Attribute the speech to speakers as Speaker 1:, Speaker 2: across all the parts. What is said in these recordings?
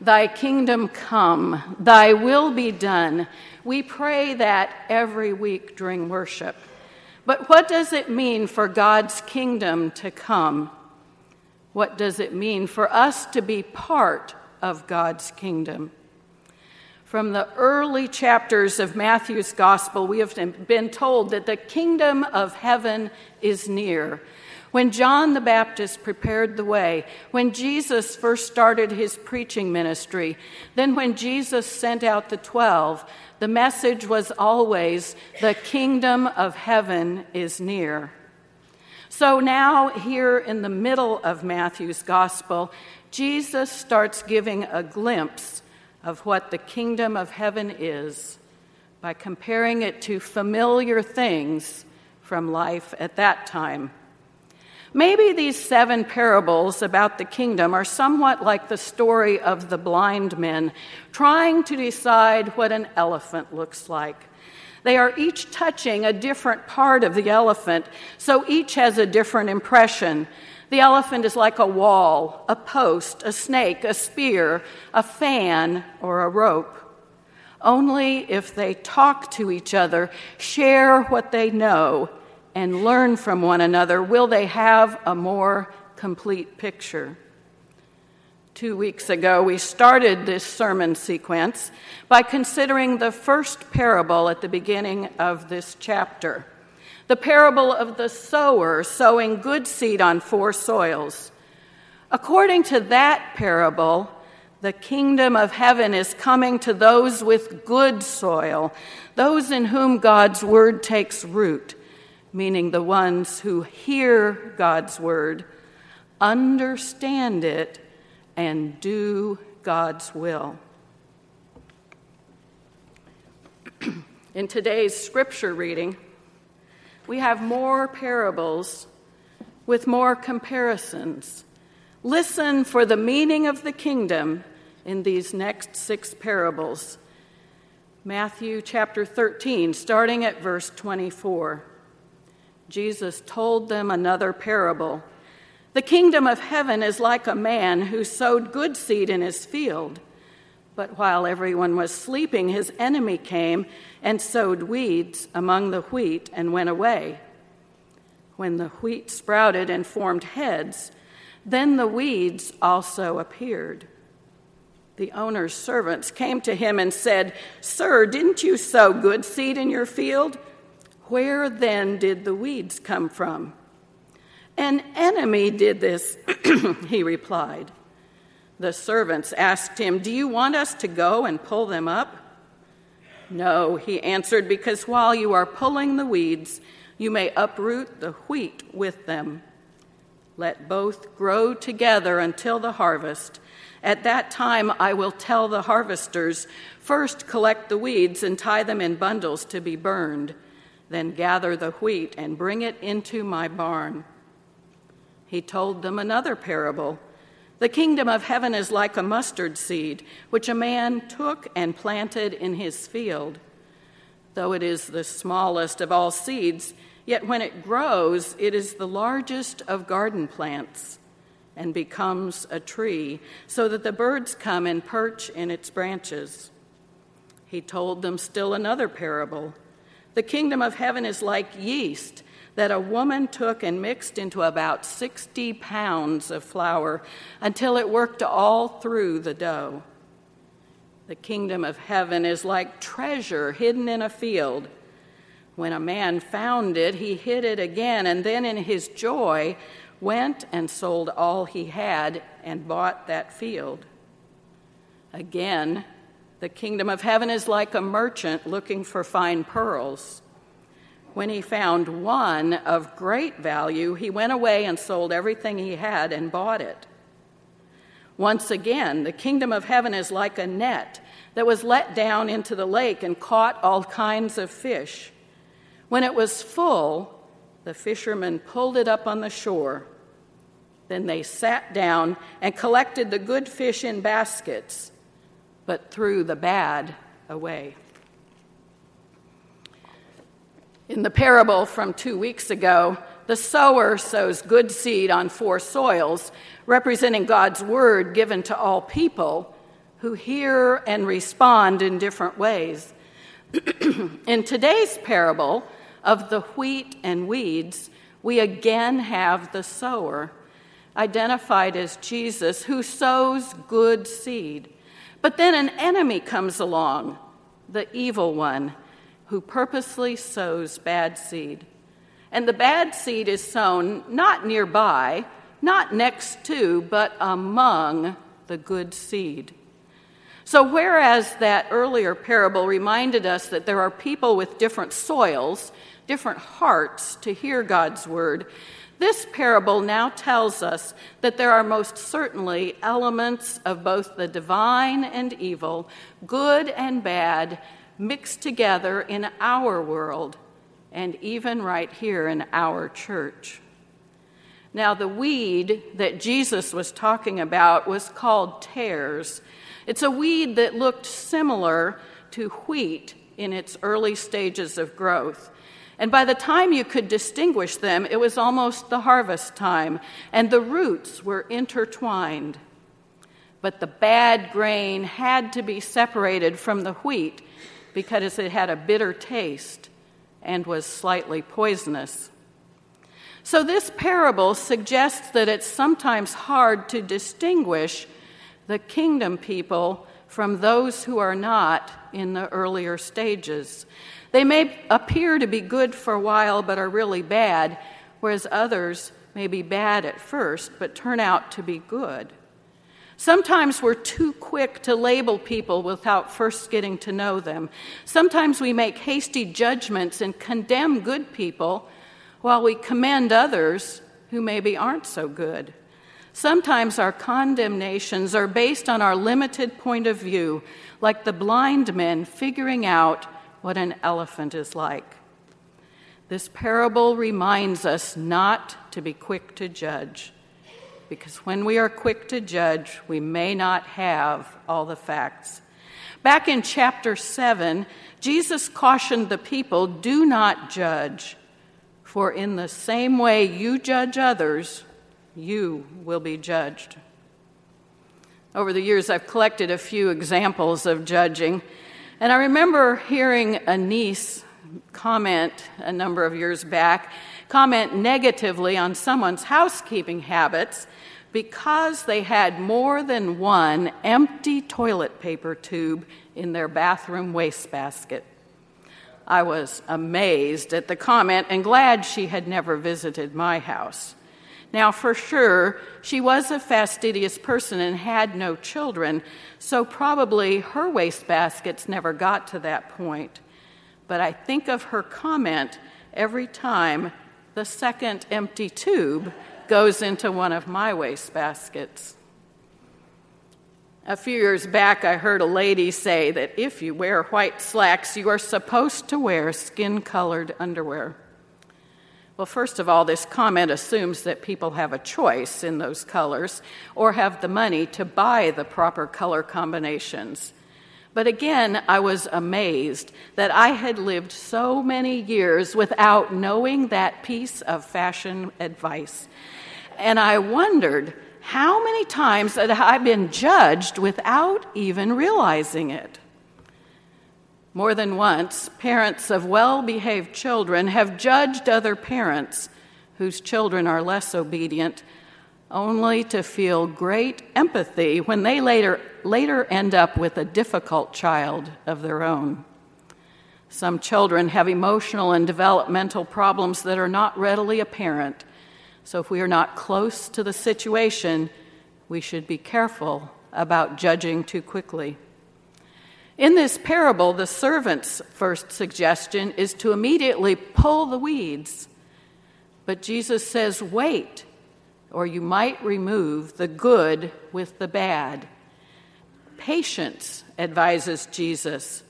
Speaker 1: Thy kingdom come, thy will be done. We pray that every week during worship. But what does it mean for God's kingdom to come? What does it mean for us to be part of God's kingdom? From the early chapters of Matthew's gospel, we have been told that the kingdom of heaven is near. When John the Baptist prepared the way, when Jesus first started his preaching ministry, then when Jesus sent out the twelve, the message was always the kingdom of heaven is near. So now, here in the middle of Matthew's gospel, Jesus starts giving a glimpse of what the kingdom of heaven is by comparing it to familiar things from life at that time. Maybe these seven parables about the kingdom are somewhat like the story of the blind men trying to decide what an elephant looks like. They are each touching a different part of the elephant, so each has a different impression. The elephant is like a wall, a post, a snake, a spear, a fan, or a rope. Only if they talk to each other, share what they know, and learn from one another will they have a more complete picture. Two weeks ago, we started this sermon sequence by considering the first parable at the beginning of this chapter the parable of the sower sowing good seed on four soils. According to that parable, the kingdom of heaven is coming to those with good soil, those in whom God's word takes root, meaning the ones who hear God's word, understand it, and do God's will. in today's scripture reading, we have more parables with more comparisons. Listen for the meaning of the kingdom in these next six parables. Matthew chapter 13, starting at verse 24. Jesus told them another parable. The kingdom of heaven is like a man who sowed good seed in his field. But while everyone was sleeping, his enemy came and sowed weeds among the wheat and went away. When the wheat sprouted and formed heads, then the weeds also appeared. The owner's servants came to him and said, Sir, didn't you sow good seed in your field? Where then did the weeds come from? An enemy did this, he replied. The servants asked him, Do you want us to go and pull them up? No, he answered, because while you are pulling the weeds, you may uproot the wheat with them. Let both grow together until the harvest. At that time, I will tell the harvesters first collect the weeds and tie them in bundles to be burned, then gather the wheat and bring it into my barn. He told them another parable. The kingdom of heaven is like a mustard seed, which a man took and planted in his field. Though it is the smallest of all seeds, yet when it grows, it is the largest of garden plants and becomes a tree, so that the birds come and perch in its branches. He told them still another parable. The kingdom of heaven is like yeast that a woman took and mixed into about 60 pounds of flour until it worked all through the dough. The kingdom of heaven is like treasure hidden in a field. When a man found it, he hid it again, and then in his joy went and sold all he had and bought that field. Again, the kingdom of heaven is like a merchant looking for fine pearls. When he found one of great value, he went away and sold everything he had and bought it. Once again, the kingdom of heaven is like a net that was let down into the lake and caught all kinds of fish. When it was full, the fishermen pulled it up on the shore. Then they sat down and collected the good fish in baskets, but threw the bad away. In the parable from two weeks ago, the sower sows good seed on four soils, representing God's word given to all people, who hear and respond in different ways. in today's parable of the wheat and weeds, we again have the sower, identified as Jesus, who sows good seed. But then an enemy comes along, the evil one, who purposely sows bad seed. And the bad seed is sown not nearby, not next to, but among the good seed. So, whereas that earlier parable reminded us that there are people with different soils, different hearts to hear God's word, this parable now tells us that there are most certainly elements of both the divine and evil, good and bad, mixed together in our world and even right here in our church. Now, the weed that Jesus was talking about was called tares. It's a weed that looked similar to wheat in its early stages of growth. And by the time you could distinguish them, it was almost the harvest time, and the roots were intertwined. But the bad grain had to be separated from the wheat because it had a bitter taste and was slightly poisonous. So, this parable suggests that it's sometimes hard to distinguish the kingdom people from those who are not in the earlier stages. They may appear to be good for a while but are really bad, whereas others may be bad at first but turn out to be good. Sometimes we're too quick to label people without first getting to know them. Sometimes we make hasty judgments and condemn good people while we commend others who maybe aren't so good. Sometimes our condemnations are based on our limited point of view, like the blind men figuring out what an elephant is like. This parable reminds us not to be quick to judge, because when we are quick to judge, we may not have all the facts. Back in chapter 7, Jesus cautioned the people do not judge, for in the same way you judge others, you will be judged. Over the years, I've collected a few examples of judging. And I remember hearing a niece comment a number of years back, comment negatively on someone's housekeeping habits because they had more than one empty toilet paper tube in their bathroom wastebasket. I was amazed at the comment and glad she had never visited my house. Now, for sure, she was a fastidious person and had no children, so probably her wastebaskets never got to that point. But I think of her comment every time the second empty tube goes into one of my wastebaskets. A few years back, I heard a lady say that if you wear white slacks, you are supposed to wear skin colored underwear. Well, first of all, this comment assumes that people have a choice in those colors or have the money to buy the proper color combinations. But again, I was amazed that I had lived so many years without knowing that piece of fashion advice. And I wondered how many times had I been judged without even realizing it. More than once, parents of well behaved children have judged other parents whose children are less obedient, only to feel great empathy when they later, later end up with a difficult child of their own. Some children have emotional and developmental problems that are not readily apparent. So, if we are not close to the situation, we should be careful about judging too quickly. In this parable, the servant's first suggestion is to immediately pull the weeds. But Jesus says, wait, or you might remove the good with the bad. Patience, advises Jesus.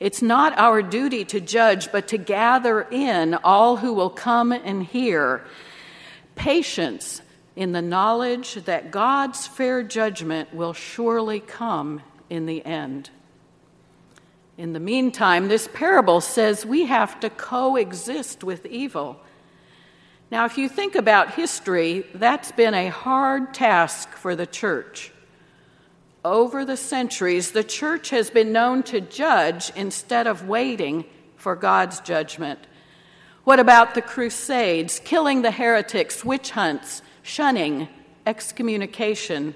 Speaker 1: It's not our duty to judge, but to gather in all who will come and hear. Patience in the knowledge that God's fair judgment will surely come in the end. In the meantime, this parable says we have to coexist with evil. Now, if you think about history, that's been a hard task for the church. over the centuries, the church has been known to judge instead of waiting for God's judgment. What about the Crusades, killing the heretics, witch hunts, shunning, excommunication?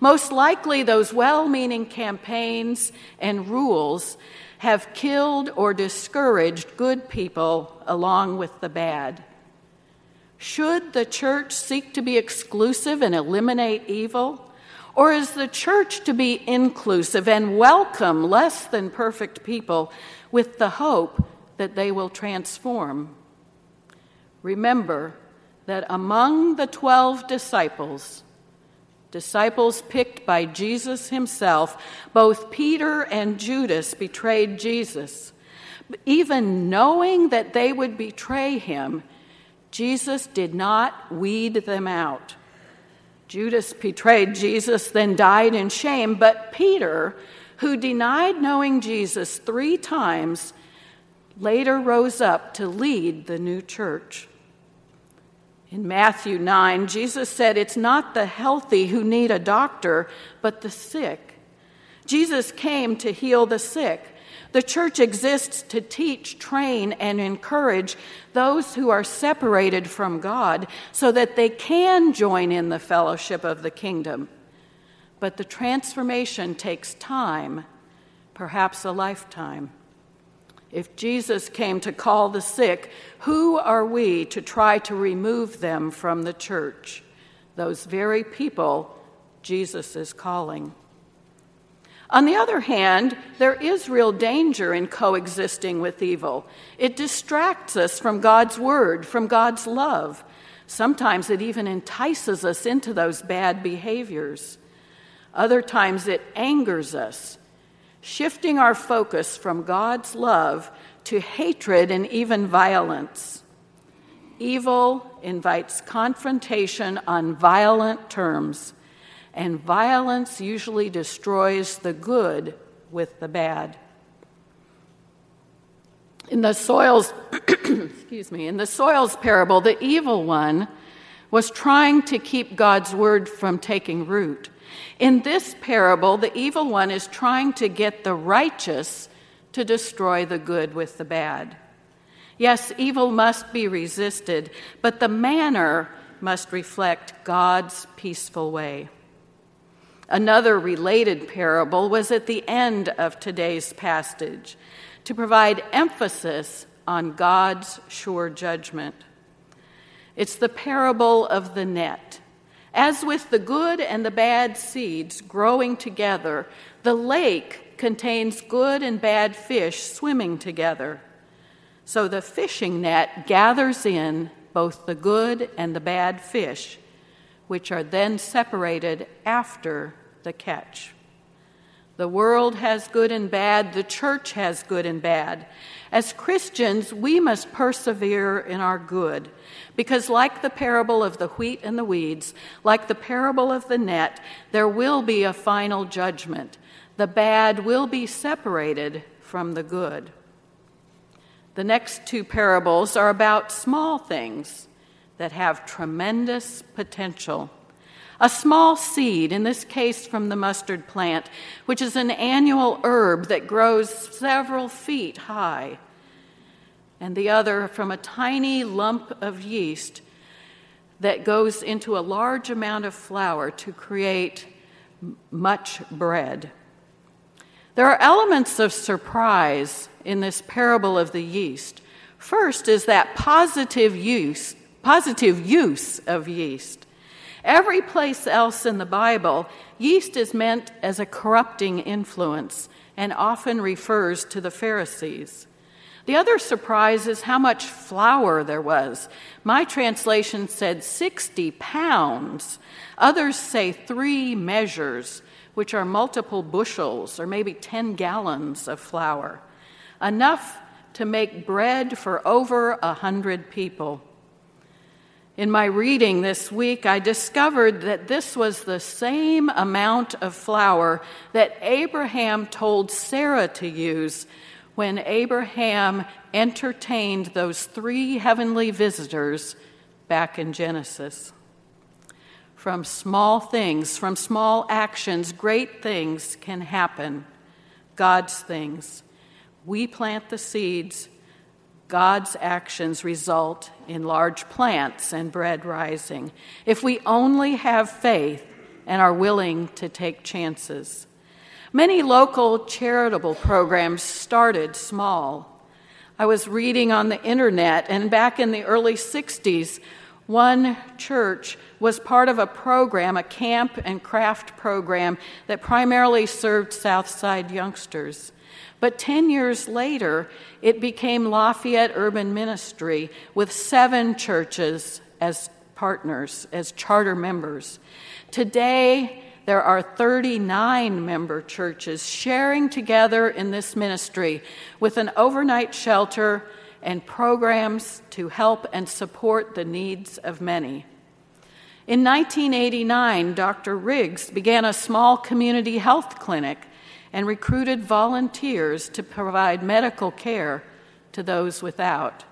Speaker 1: Most likely, those well meaning campaigns and rules have killed or discouraged good people along with the bad. Should the church seek to be exclusive and eliminate evil? Or is the church to be inclusive and welcome less than perfect people with the hope that they will transform? Remember that among the 12 disciples, disciples picked by Jesus himself, both Peter and Judas betrayed Jesus. Even knowing that they would betray him, Jesus did not weed them out. Judas betrayed Jesus, then died in shame, but Peter, who denied knowing Jesus three times, later rose up to lead the new church. In Matthew 9, Jesus said, It's not the healthy who need a doctor, but the sick. Jesus came to heal the sick. The church exists to teach, train, and encourage those who are separated from God so that they can join in the fellowship of the kingdom. But the transformation takes time, perhaps a lifetime. If Jesus came to call the sick, who are we to try to remove them from the church? Those very people Jesus is calling. On the other hand, there is real danger in coexisting with evil. It distracts us from God's word, from God's love. Sometimes it even entices us into those bad behaviors. Other times it angers us, shifting our focus from God's love to hatred and even violence. Evil invites confrontation on violent terms and violence usually destroys the good with the bad. In the soils, excuse me, in the soils parable, the evil one was trying to keep God's word from taking root. In this parable, the evil one is trying to get the righteous to destroy the good with the bad. Yes, evil must be resisted, but the manner must reflect God's peaceful way. Another related parable was at the end of today's passage to provide emphasis on God's sure judgment. It's the parable of the net. As with the good and the bad seeds growing together, the lake contains good and bad fish swimming together. So the fishing net gathers in both the good and the bad fish which are then separated after the catch. The world has good and bad, the church has good and bad. As Christians, we must persevere in our good, because, like the parable of the wheat and the weeds, like the parable of the net, there will be a final judgment. The bad will be separated from the good. The next two parables are about small things that have tremendous potential. A small seed, in this case from the mustard plant, which is an annual herb that grows several feet high, and the other from a tiny lump of yeast that goes into a large amount of flour to create much bread. There are elements of surprise in this parable of the yeast. First is that positive use positive use of yeast. Every place else in the Bible, yeast is meant as a corrupting influence and often refers to the Pharisees. The other surprise is how much flour there was. My translation said 60 pounds. Others say three measures, which are multiple bushels or maybe 10 gallons of flour. Enough to make bread for over a hundred people. In my reading this week, I discovered that this was the same amount of flour that Abraham told Sarah to use when Abraham entertained those three heavenly visitors back in Genesis. from small things, from small actions, great things can happen. God's things. We plant the seeds, God's actions result in large plants and bread rising. If we only have faith and are willing to take chances. Many local charitable programs started small. I was reading on the internet, and back in the early 60s, one church was part of a program, a camp and craft program that primarily served Southside youngsters. But 10 years later, it became Lafayette Urban Ministry with seven churches as partners, as charter members. Today, there are 39 member churches sharing together in this ministry with an overnight shelter and programs to help and support the needs of many. In 1989, Dr. Riggs began a small community health clinic and recruited volunteers to provide medical care to those without.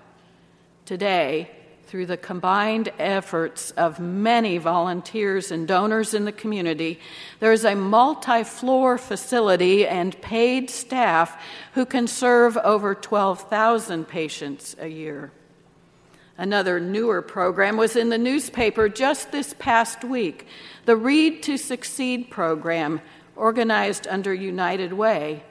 Speaker 1: Today, through the combined efforts of many volunteers and donors in the community, there is a multi floor facility and paid staff who can serve over 12,000 patients a year. Another newer program was in the newspaper just this past week the Read to Succeed program, organized under United Way.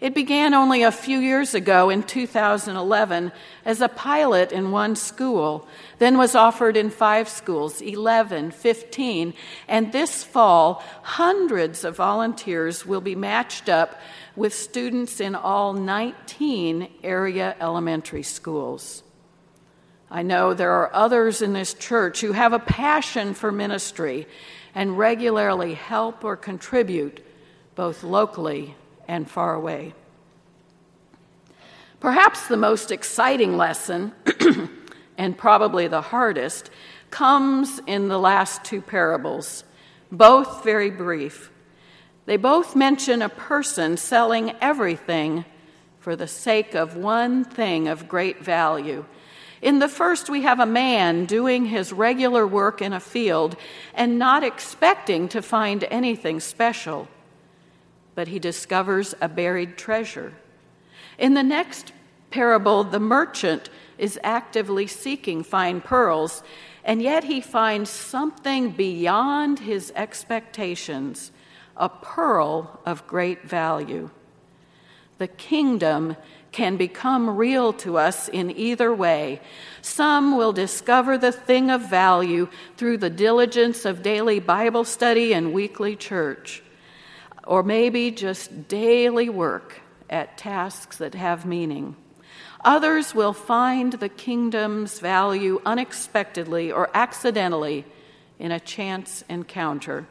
Speaker 1: It began only a few years ago in 2011 as a pilot in one school, then was offered in five schools 11, 15, and this fall, hundreds of volunteers will be matched up with students in all 19 area elementary schools. I know there are others in this church who have a passion for ministry and regularly help or contribute both locally and far away. Perhaps the most exciting lesson, and probably the hardest, comes in the last two parables, both very brief. They both mention a person selling everything for the sake of one thing of great value. In the first, we have a man doing his regular work in a field and not expecting to find anything special but he discovers a buried treasure. In the next parable, the merchant is actively seeking fine pearls, and yet he finds something beyond his expectations a pearl of great value. The kingdom can become real to us in either way. Some will discover the thing of value through the diligence of daily Bible study and weekly church or maybe just daily work at tasks that have meaning. Others will find the kingdom's value unexpectedly or accidentally in a chance encounter.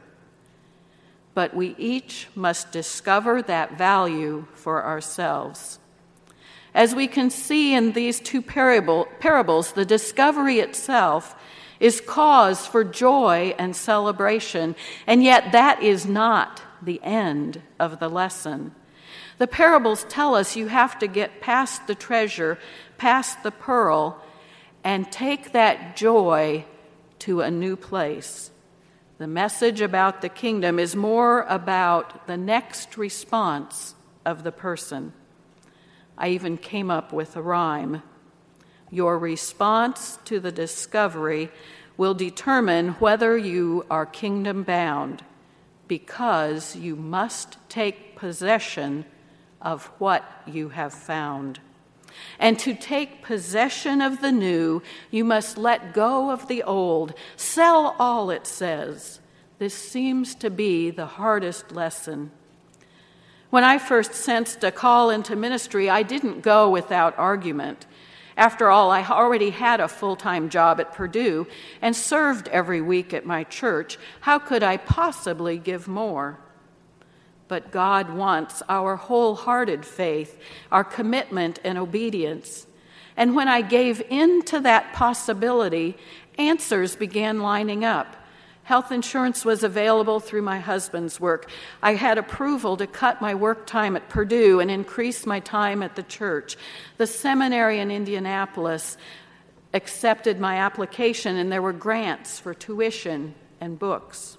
Speaker 1: But we each must discover that value for ourselves. As we can see in these two parable, parables, the discovery itself is cause for joy and celebration, and yet that is not the end of the lesson. The parables tell us you have to get past the treasure, past the pearl, and take that joy to a new place. The message about the kingdom is more about the next response of the person. I even came up with a rhyme. Your response to the discovery will determine whether you are kingdom bound because you must take possession of what you have found. And to take possession of the new, you must let go of the old. Sell all, it says. This seems to be the hardest lesson. When I first sensed a call into ministry, I didn't go without argument. After all, I already had a full time job at Purdue and served every week at my church. How could I possibly give more? But God wants our wholehearted faith, our commitment and obedience. And when I gave in to that possibility, answers began lining up. Health insurance was available through my husband's work. I had approval to cut my work time at Purdue and increase my time at the church. The seminary in Indianapolis accepted my application, and there were grants for tuition and books.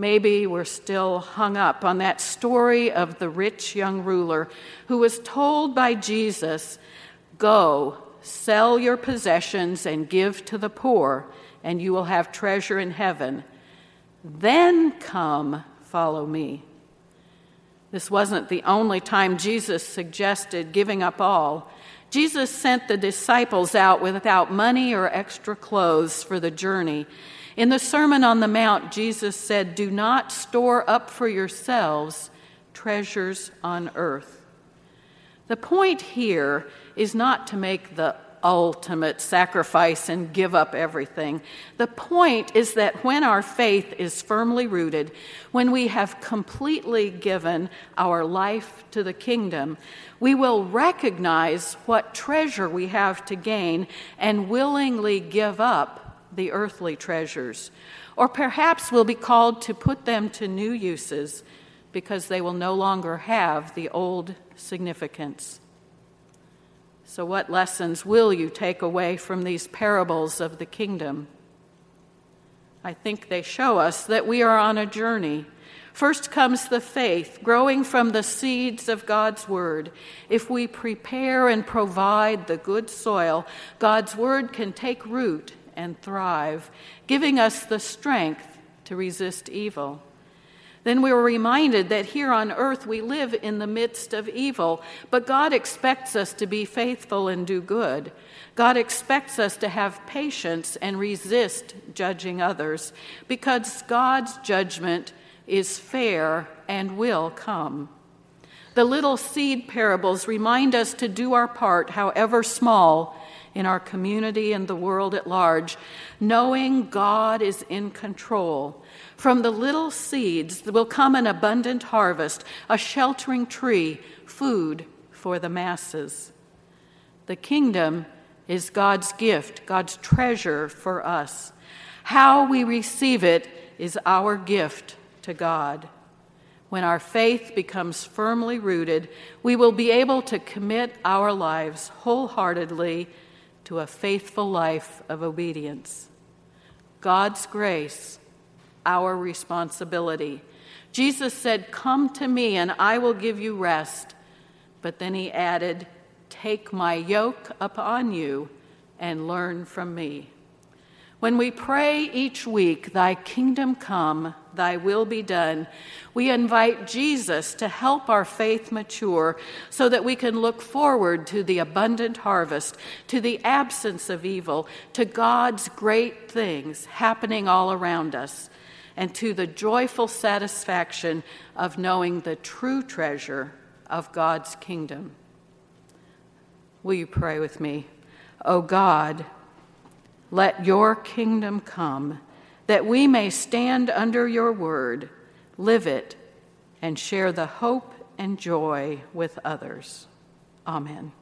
Speaker 1: Maybe we're still hung up on that story of the rich young ruler who was told by Jesus, Go, sell your possessions and give to the poor, and you will have treasure in heaven. Then come, follow me. This wasn't the only time Jesus suggested giving up all. Jesus sent the disciples out without money or extra clothes for the journey in the Sermon on the Mount, Jesus said, Do not store up for yourselves treasures on earth. The point here is not to make the ultimate sacrifice and give up everything. The point is that when our faith is firmly rooted, when we have completely given our life to the kingdom, we will recognize what treasure we have to gain and willingly give up the earthly treasures, or perhaps we'll be called to put them to new uses because they will no longer have the old significance. So, what lessons will you take away from these parables of the kingdom? I think they show us that we are on a journey. First comes the faith, growing from the seeds of God's Word. If we prepare and provide the good soil, God's Word can take root and thrive, giving us the strength to resist evil. Then we were reminded that here on earth we live in the midst of evil, but God expects us to be faithful and do good. God expects us to have patience and resist judging others because God's judgment is fair and will come. The little seed parables remind us to do our part, however small, in our community and the world at large, knowing God is in control. From the little seeds will come an abundant harvest, a sheltering tree, food for the masses. The kingdom is God's gift, God's treasure for us. How we receive it is our gift to God. When our faith becomes firmly rooted, we will be able to commit our lives wholeheartedly to a faithful life of obedience. God's grace, our responsibility. Jesus said, Come to me and I will give you rest. But then he added, Take my yoke upon you and learn from me. When we pray each week, Thy kingdom come, Thy will be done, we invite Jesus to help our faith mature so that we can look forward to the abundant harvest, to the absence of evil, to God's great things happening all around us, and to the joyful satisfaction of knowing the true treasure of God's kingdom. Will you pray with me? O oh God, let your kingdom come, that we may stand under your word, live it, and share the hope and joy with others. Amen.